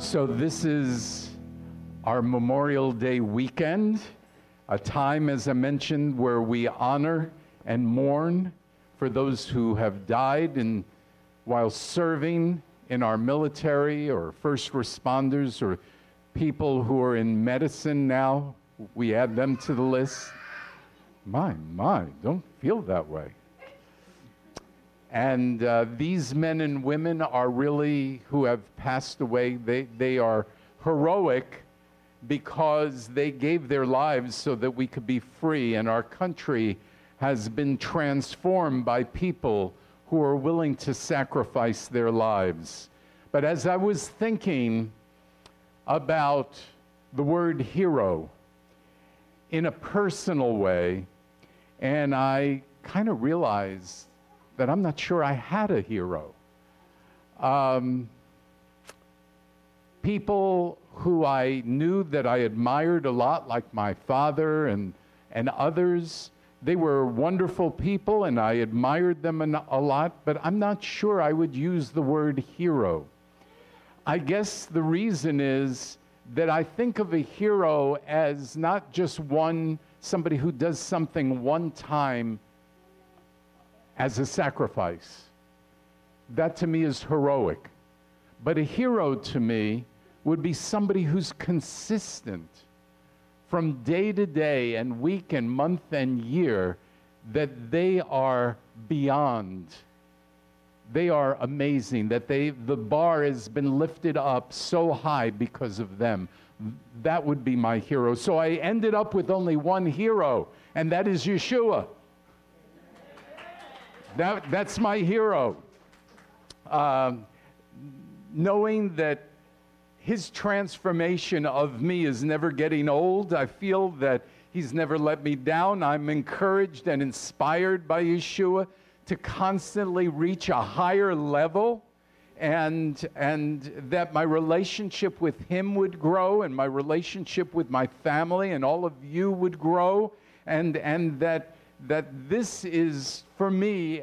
So, this is our Memorial Day weekend, a time, as I mentioned, where we honor and mourn for those who have died and while serving in our military or first responders or people who are in medicine now. We add them to the list. My, my, don't feel that way. And uh, these men and women are really, who have passed away, they, they are heroic because they gave their lives so that we could be free. And our country has been transformed by people who are willing to sacrifice their lives. But as I was thinking about the word hero in a personal way, and I kind of realized that I'm not sure I had a hero. Um, people who I knew that I admired a lot, like my father and, and others, they were wonderful people and I admired them a lot, but I'm not sure I would use the word hero. I guess the reason is that I think of a hero as not just one, somebody who does something one time as a sacrifice. That to me is heroic. But a hero to me would be somebody who's consistent from day to day and week and month and year that they are beyond. They are amazing, that they, the bar has been lifted up so high because of them. That would be my hero. So I ended up with only one hero, and that is Yeshua. That, that's my hero. Um, knowing that his transformation of me is never getting old, I feel that he's never let me down. I'm encouraged and inspired by Yeshua to constantly reach a higher level and and that my relationship with him would grow and my relationship with my family and all of you would grow and and that that this is, for me,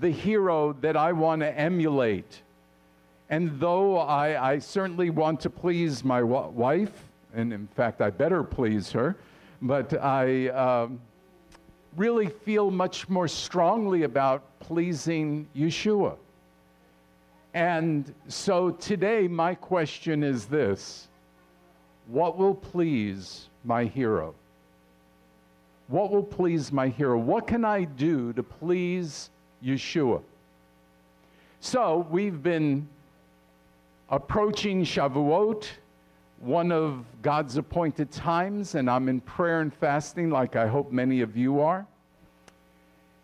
the hero that I want to emulate. And though I, I certainly want to please my w- wife, and in fact, I better please her, but I um, really feel much more strongly about pleasing Yeshua. And so today, my question is this What will please my hero? What will please my hero? What can I do to please Yeshua? So we've been approaching Shavuot, one of God's appointed times, and I'm in prayer and fasting like I hope many of you are.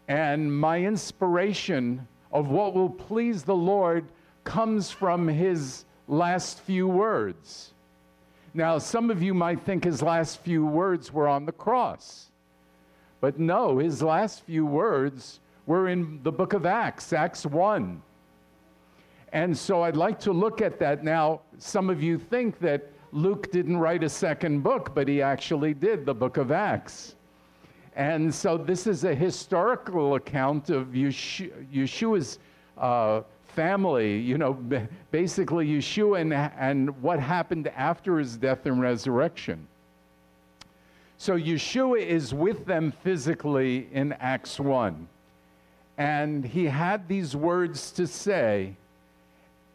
And my inspiration of what will please the Lord comes from his last few words. Now, some of you might think his last few words were on the cross. But no, his last few words were in the book of Acts, Acts 1. And so I'd like to look at that now. Some of you think that Luke didn't write a second book, but he actually did, the book of Acts. And so this is a historical account of Yeshua's uh, family, you know, basically Yeshua and, and what happened after his death and resurrection. So Yeshua is with them physically in Acts 1. And he had these words to say.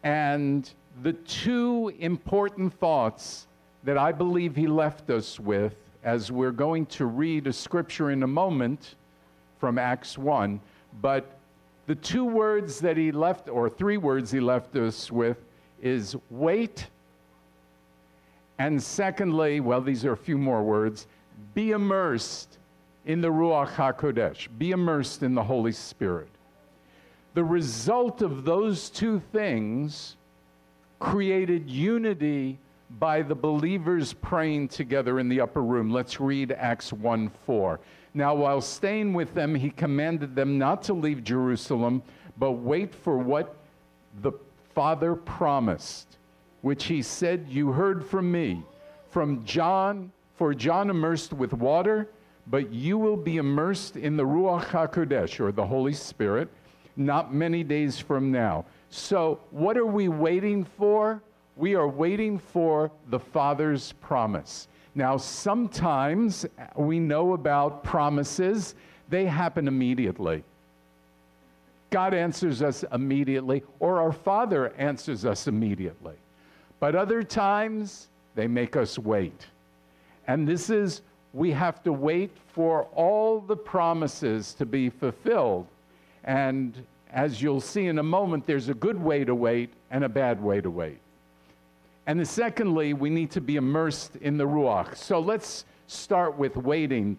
And the two important thoughts that I believe he left us with, as we're going to read a scripture in a moment from Acts 1, but the two words that he left, or three words he left us with, is wait. And secondly, well, these are a few more words be immersed in the Ruach HaKodesh, be immersed in the Holy Spirit. The result of those two things created unity by the believers praying together in the upper room. Let's read Acts 1 4. Now, while staying with them, he commanded them not to leave Jerusalem, but wait for what the Father promised, which he said, You heard from me. From John, for John immersed with water, but you will be immersed in the Ruach HaKodesh, or the Holy Spirit, not many days from now. So, what are we waiting for? we are waiting for the Father's promise. Now, sometimes we know about promises, they happen immediately. God answers us immediately, or our Father answers us immediately. But other times, they make us wait. And this is, we have to wait for all the promises to be fulfilled. And as you'll see in a moment, there's a good way to wait and a bad way to wait. And then secondly, we need to be immersed in the Ruach. So let's start with waiting.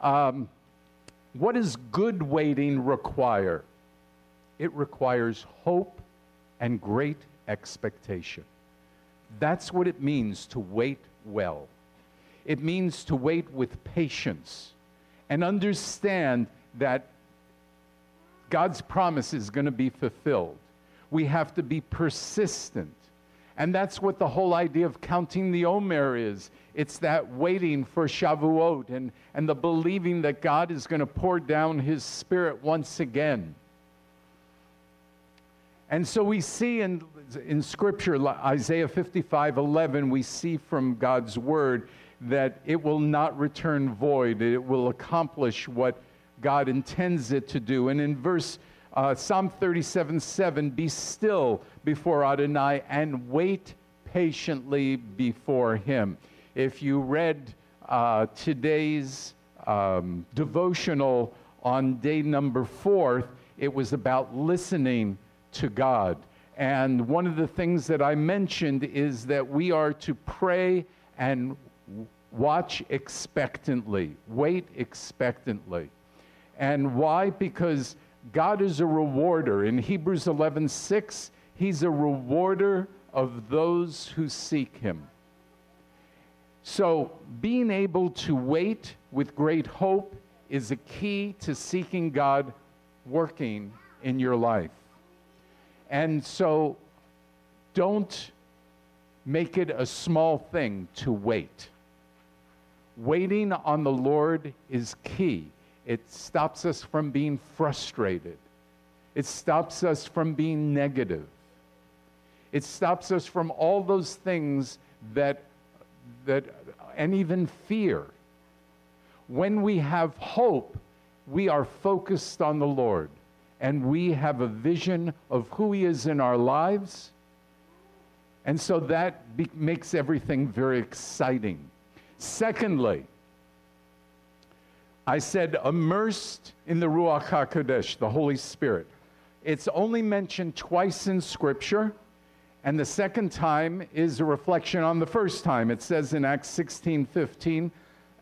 Um, what does good waiting require? It requires hope and great expectation. That's what it means to wait well. It means to wait with patience and understand that God's promise is going to be fulfilled. We have to be persistent. And that's what the whole idea of counting the Omer is. It's that waiting for Shavuot and, and the believing that God is going to pour down his spirit once again. And so we see in, in Scripture, Isaiah 55 11, we see from God's word that it will not return void, it will accomplish what God intends it to do. And in verse uh, Psalm 37 7, be still before Adonai and wait patiently before him. If you read uh, today's um, devotional on day number four, it was about listening to God. And one of the things that I mentioned is that we are to pray and watch expectantly, wait expectantly. And why? Because God is a rewarder. In Hebrews 11 6, He's a rewarder of those who seek Him. So, being able to wait with great hope is a key to seeking God working in your life. And so, don't make it a small thing to wait. Waiting on the Lord is key. It stops us from being frustrated. It stops us from being negative. It stops us from all those things that, that and even fear. When we have hope, we are focused on the Lord and we have a vision of who He is in our lives. And so that be- makes everything very exciting. Secondly, I said immersed in the Ruach HaKodesh, the Holy Spirit. It's only mentioned twice in Scripture, and the second time is a reflection on the first time. It says in Acts 16 15,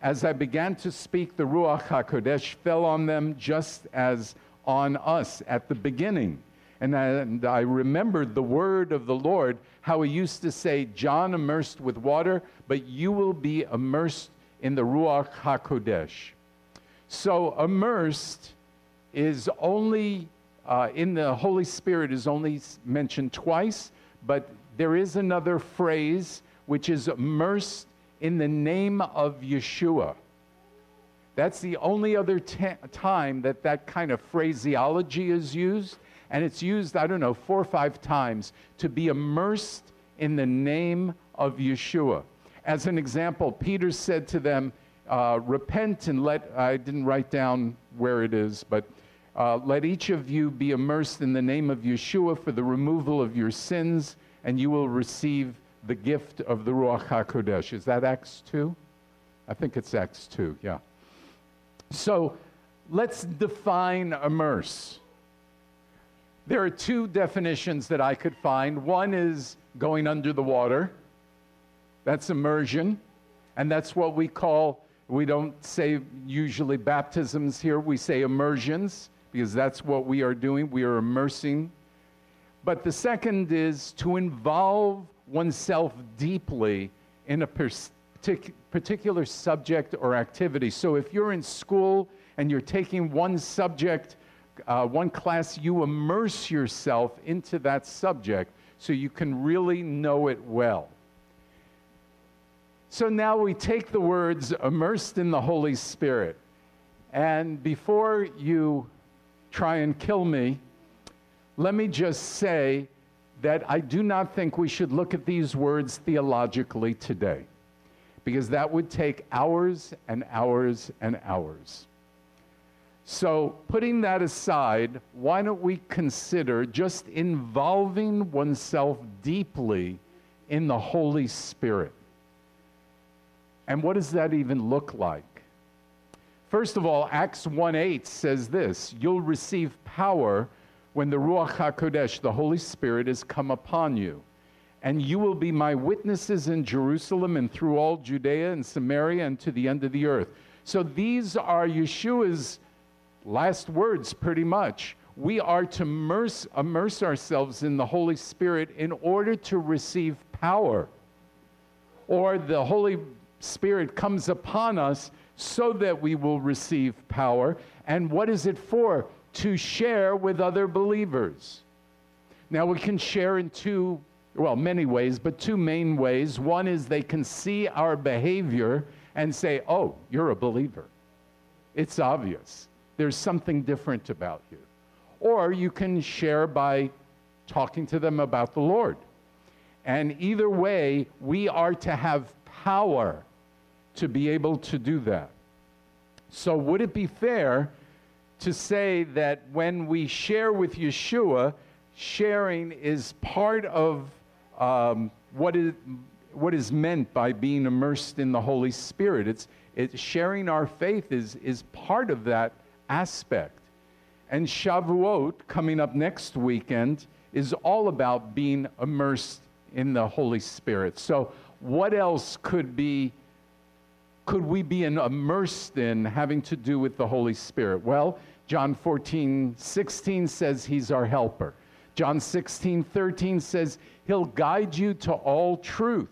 As I began to speak, the Ruach HaKodesh fell on them just as on us at the beginning. And I, and I remembered the word of the Lord, how he used to say, John immersed with water, but you will be immersed in the Ruach HaKodesh. So, immersed is only uh, in the Holy Spirit is only mentioned twice, but there is another phrase which is immersed in the name of Yeshua. That's the only other t- time that that kind of phraseology is used. And it's used, I don't know, four or five times to be immersed in the name of Yeshua. As an example, Peter said to them, uh, repent and let, I didn't write down where it is, but uh, let each of you be immersed in the name of Yeshua for the removal of your sins, and you will receive the gift of the Ruach HaKodesh. Is that Acts 2? I think it's Acts 2, yeah. So let's define immerse. There are two definitions that I could find. One is going under the water, that's immersion, and that's what we call we don't say usually baptisms here, we say immersions because that's what we are doing. We are immersing. But the second is to involve oneself deeply in a particular subject or activity. So if you're in school and you're taking one subject, uh, one class, you immerse yourself into that subject so you can really know it well. So now we take the words immersed in the Holy Spirit. And before you try and kill me, let me just say that I do not think we should look at these words theologically today, because that would take hours and hours and hours. So, putting that aside, why don't we consider just involving oneself deeply in the Holy Spirit? And what does that even look like? First of all, Acts 1 8 says this You'll receive power when the Ruach HaKodesh, the Holy Spirit, has come upon you. And you will be my witnesses in Jerusalem and through all Judea and Samaria and to the end of the earth. So these are Yeshua's last words, pretty much. We are to immerse, immerse ourselves in the Holy Spirit in order to receive power. Or the Holy Spirit comes upon us so that we will receive power. And what is it for? To share with other believers. Now, we can share in two, well, many ways, but two main ways. One is they can see our behavior and say, oh, you're a believer. It's obvious. There's something different about you. Or you can share by talking to them about the Lord. And either way, we are to have power to be able to do that. So, would it be fair to say that when we share with Yeshua, sharing is part of um, what, is, what is meant by being immersed in the Holy Spirit? It's, it's sharing our faith is, is part of that aspect. And Shavuot, coming up next weekend, is all about being immersed in the Holy Spirit. So, what else could be could we be immersed in having to do with the Holy Spirit? Well, John 14, 16 says he's our helper. John 16, 13 says he'll guide you to all truth.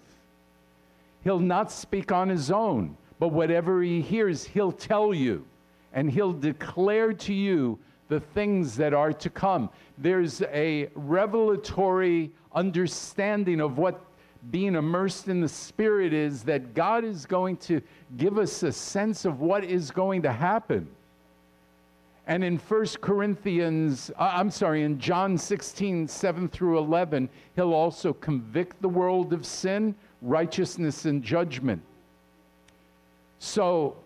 He'll not speak on his own, but whatever he hears, he'll tell you and he'll declare to you the things that are to come. There's a revelatory understanding of what being immersed in the Spirit is that God is going to give us a sense of what is going to happen. And in 1 Corinthians, uh, I'm sorry, in John 16, 7 through 11, he'll also convict the world of sin, righteousness, and judgment. So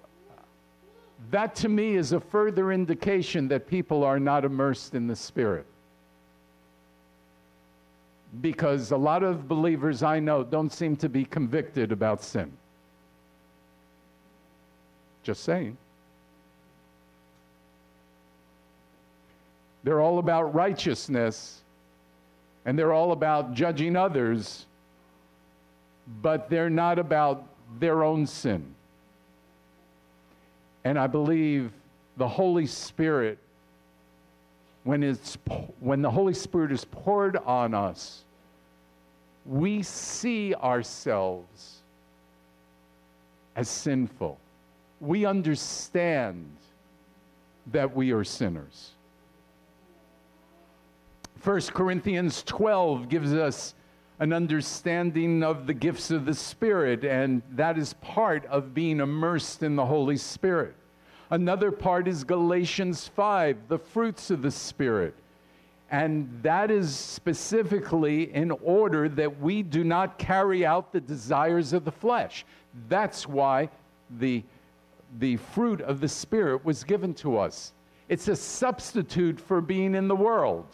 that to me is a further indication that people are not immersed in the Spirit. Because a lot of believers I know don't seem to be convicted about sin. Just saying. They're all about righteousness and they're all about judging others, but they're not about their own sin. And I believe the Holy Spirit, when, it's, when the Holy Spirit is poured on us, we see ourselves as sinful. We understand that we are sinners. 1 Corinthians 12 gives us an understanding of the gifts of the Spirit, and that is part of being immersed in the Holy Spirit. Another part is Galatians 5, the fruits of the Spirit. And that is specifically in order that we do not carry out the desires of the flesh. That's why the, the fruit of the Spirit was given to us. It's a substitute for being in the world.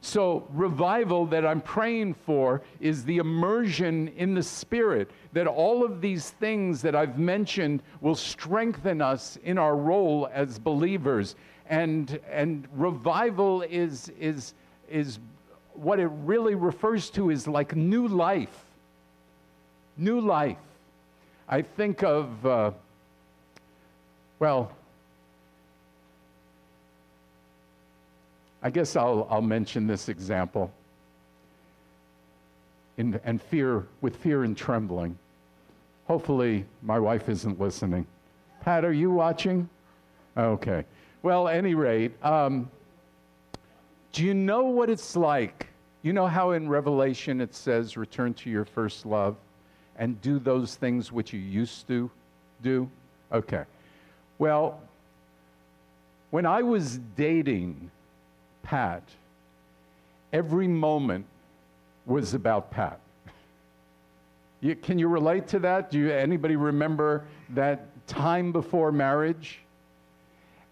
So, revival that I'm praying for is the immersion in the Spirit, that all of these things that I've mentioned will strengthen us in our role as believers. And, and revival is, is, is what it really refers to is like new life. New life. I think of, uh, well, I guess I'll, I'll mention this example. In, and fear, with fear and trembling. Hopefully, my wife isn't listening. Pat, are you watching? Okay. Well, any rate, um, do you know what it's like? You know how in Revelation it says, return to your first love and do those things which you used to do? Okay. Well, when I was dating Pat, every moment was about Pat. You, can you relate to that? Do you, anybody remember that time before marriage?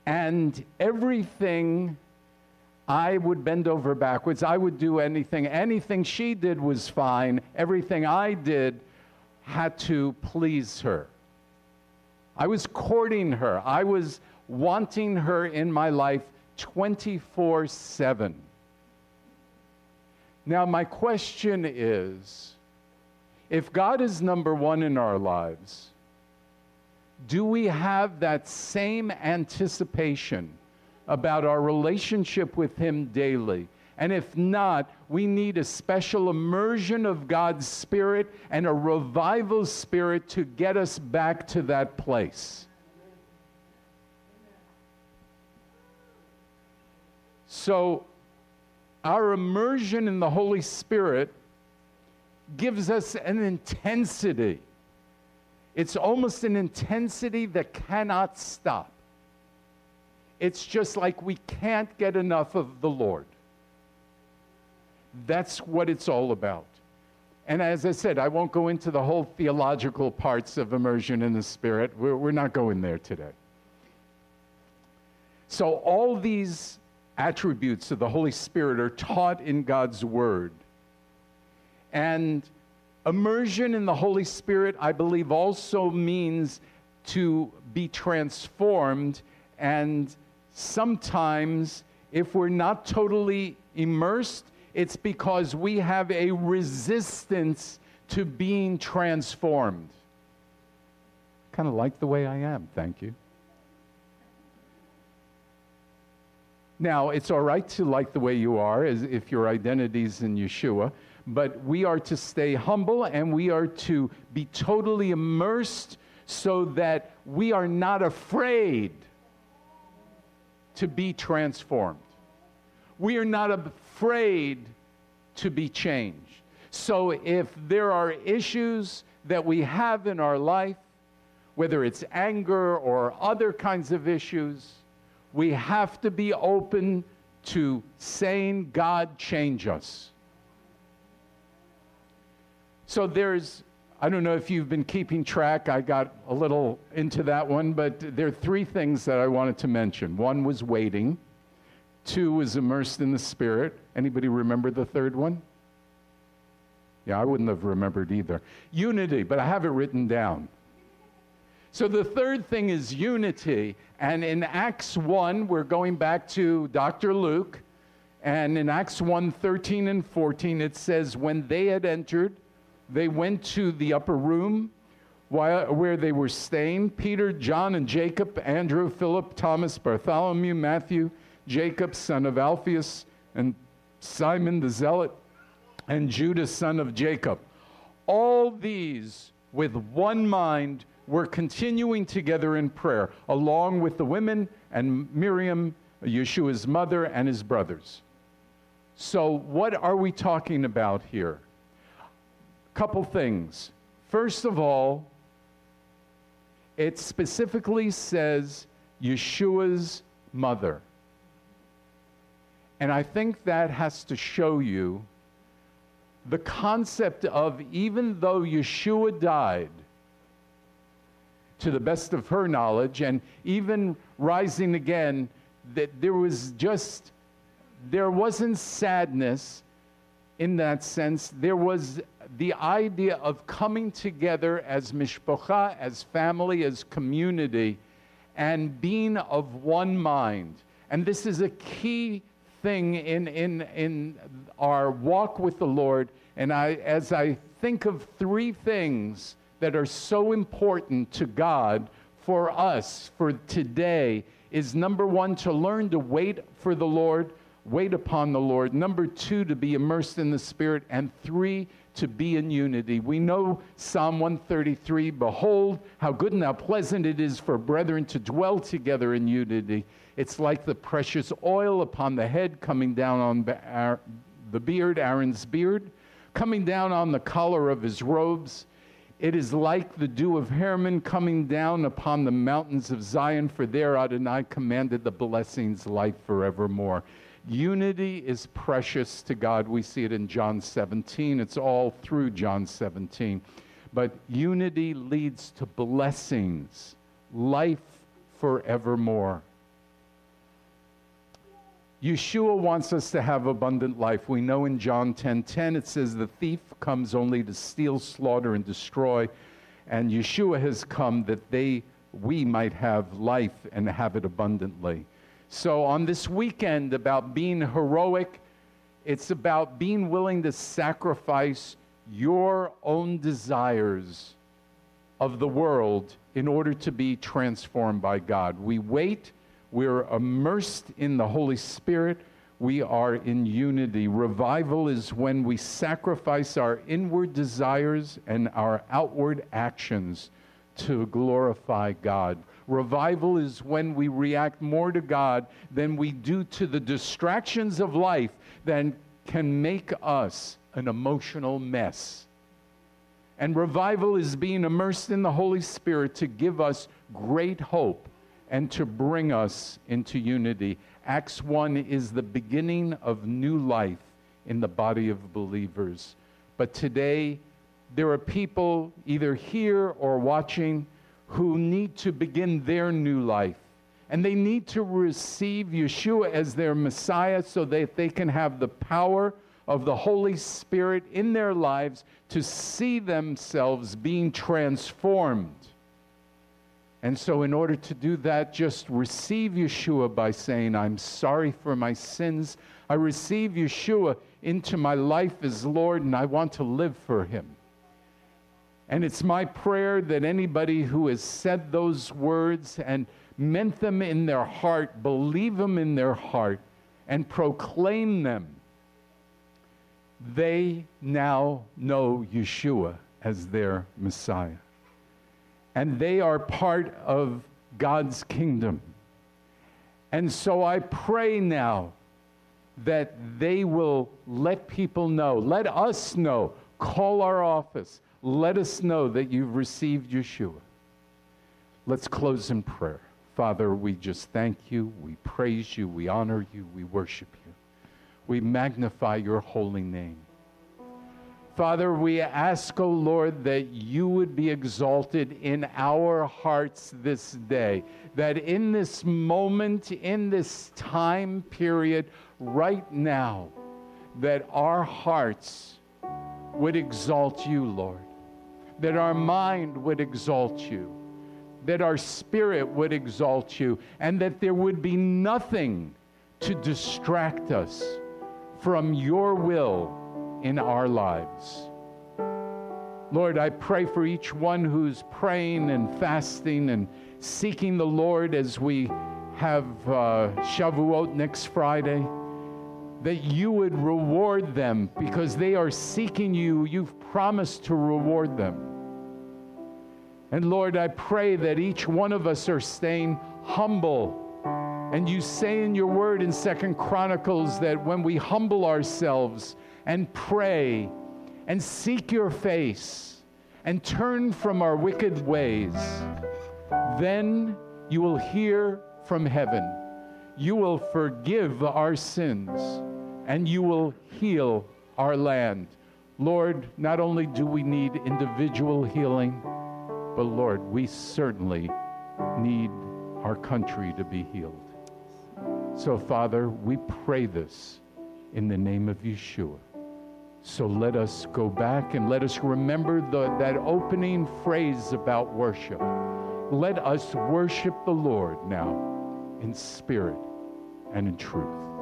And everything I would bend over backwards. I would do anything. Anything she did was fine. Everything I did had to please her. I was courting her. I was wanting her in my life 24 7. Now, my question is if God is number one in our lives, do we have that same anticipation about our relationship with Him daily? And if not, we need a special immersion of God's Spirit and a revival spirit to get us back to that place. So, our immersion in the Holy Spirit gives us an intensity. It's almost an intensity that cannot stop. It's just like we can't get enough of the Lord. That's what it's all about. And as I said, I won't go into the whole theological parts of immersion in the Spirit. We're, we're not going there today. So, all these attributes of the Holy Spirit are taught in God's Word. And immersion in the Holy Spirit, I believe, also means to be transformed. And sometimes, if we're not totally immersed, it's because we have a resistance to being transformed. Kind of like the way I am, thank you. Now, it's all right to like the way you are as if your identity's in Yeshua, but we are to stay humble and we are to be totally immersed so that we are not afraid to be transformed. We are not afraid to be changed. So if there are issues that we have in our life, whether it's anger or other kinds of issues, we have to be open to saying, God, change us. So there's, I don't know if you've been keeping track. I got a little into that one, but there are three things that I wanted to mention. One was waiting. Two was immersed in the Spirit. Anybody remember the third one? Yeah, I wouldn't have remembered either. Unity, but I have it written down. So the third thing is unity. And in Acts 1, we're going back to Dr. Luke. And in Acts 1 13 and 14, it says, When they had entered, they went to the upper room while, where they were staying Peter, John, and Jacob, Andrew, Philip, Thomas, Bartholomew, Matthew, Jacob, son of Alphaeus, and Simon the Zealot, and Judas, son of Jacob. All these with one mind were continuing together in prayer, along with the women and Miriam, Yeshua's mother, and his brothers. So, what are we talking about here? Couple things. First of all, it specifically says Yeshua's mother. And I think that has to show you the concept of even though Yeshua died, to the best of her knowledge, and even rising again, that there was just, there wasn't sadness in that sense. There was the idea of coming together as mishpocha, as family, as community, and being of one mind. And this is a key thing in, in, in our walk with the Lord. And I, as I think of three things that are so important to God for us for today is number one, to learn to wait for the Lord, wait upon the Lord. Number two, to be immersed in the Spirit. And three, to be in unity. We know Psalm 133 Behold, how good and how pleasant it is for brethren to dwell together in unity. It's like the precious oil upon the head coming down on the beard, Aaron's beard, coming down on the collar of his robes It is like the dew of Hermon coming down upon the mountains of Zion, for there Adonai commanded the blessings, life forevermore. Unity is precious to God. We see it in John 17. It's all through John 17. But unity leads to blessings, life forevermore. Yeshua wants us to have abundant life. We know in John 10:10 10, 10, it says the thief comes only to steal, slaughter and destroy, and Yeshua has come that they we might have life and have it abundantly. So on this weekend about being heroic, it's about being willing to sacrifice your own desires of the world in order to be transformed by God. We wait we're immersed in the Holy Spirit. We are in unity. Revival is when we sacrifice our inward desires and our outward actions to glorify God. Revival is when we react more to God than we do to the distractions of life that can make us an emotional mess. And revival is being immersed in the Holy Spirit to give us great hope and to bring us into unity. Acts 1 is the beginning of new life in the body of believers. But today, there are people either here or watching who need to begin their new life. And they need to receive Yeshua as their Messiah so that they can have the power of the Holy Spirit in their lives to see themselves being transformed and so, in order to do that, just receive Yeshua by saying, I'm sorry for my sins. I receive Yeshua into my life as Lord, and I want to live for him. And it's my prayer that anybody who has said those words and meant them in their heart, believe them in their heart, and proclaim them, they now know Yeshua as their Messiah and they are part of God's kingdom. And so I pray now that they will let people know, let us know, call our office, let us know that you've received Yeshua. Let's close in prayer. Father, we just thank you, we praise you, we honor you, we worship you. We magnify your holy name. Father, we ask, O oh Lord, that you would be exalted in our hearts this day, that in this moment, in this time period, right now, that our hearts would exalt you, Lord, that our mind would exalt you, that our spirit would exalt you, and that there would be nothing to distract us from your will in our lives. Lord, I pray for each one who's praying and fasting and seeking the Lord as we have uh, Shavuot next Friday, that you would reward them because they are seeking you. You've promised to reward them. And Lord, I pray that each one of us are staying humble. And you say in your word in Second Chronicles that when we humble ourselves, and pray and seek your face and turn from our wicked ways, then you will hear from heaven. You will forgive our sins and you will heal our land. Lord, not only do we need individual healing, but Lord, we certainly need our country to be healed. So, Father, we pray this in the name of Yeshua. So let us go back and let us remember the, that opening phrase about worship. Let us worship the Lord now in spirit and in truth.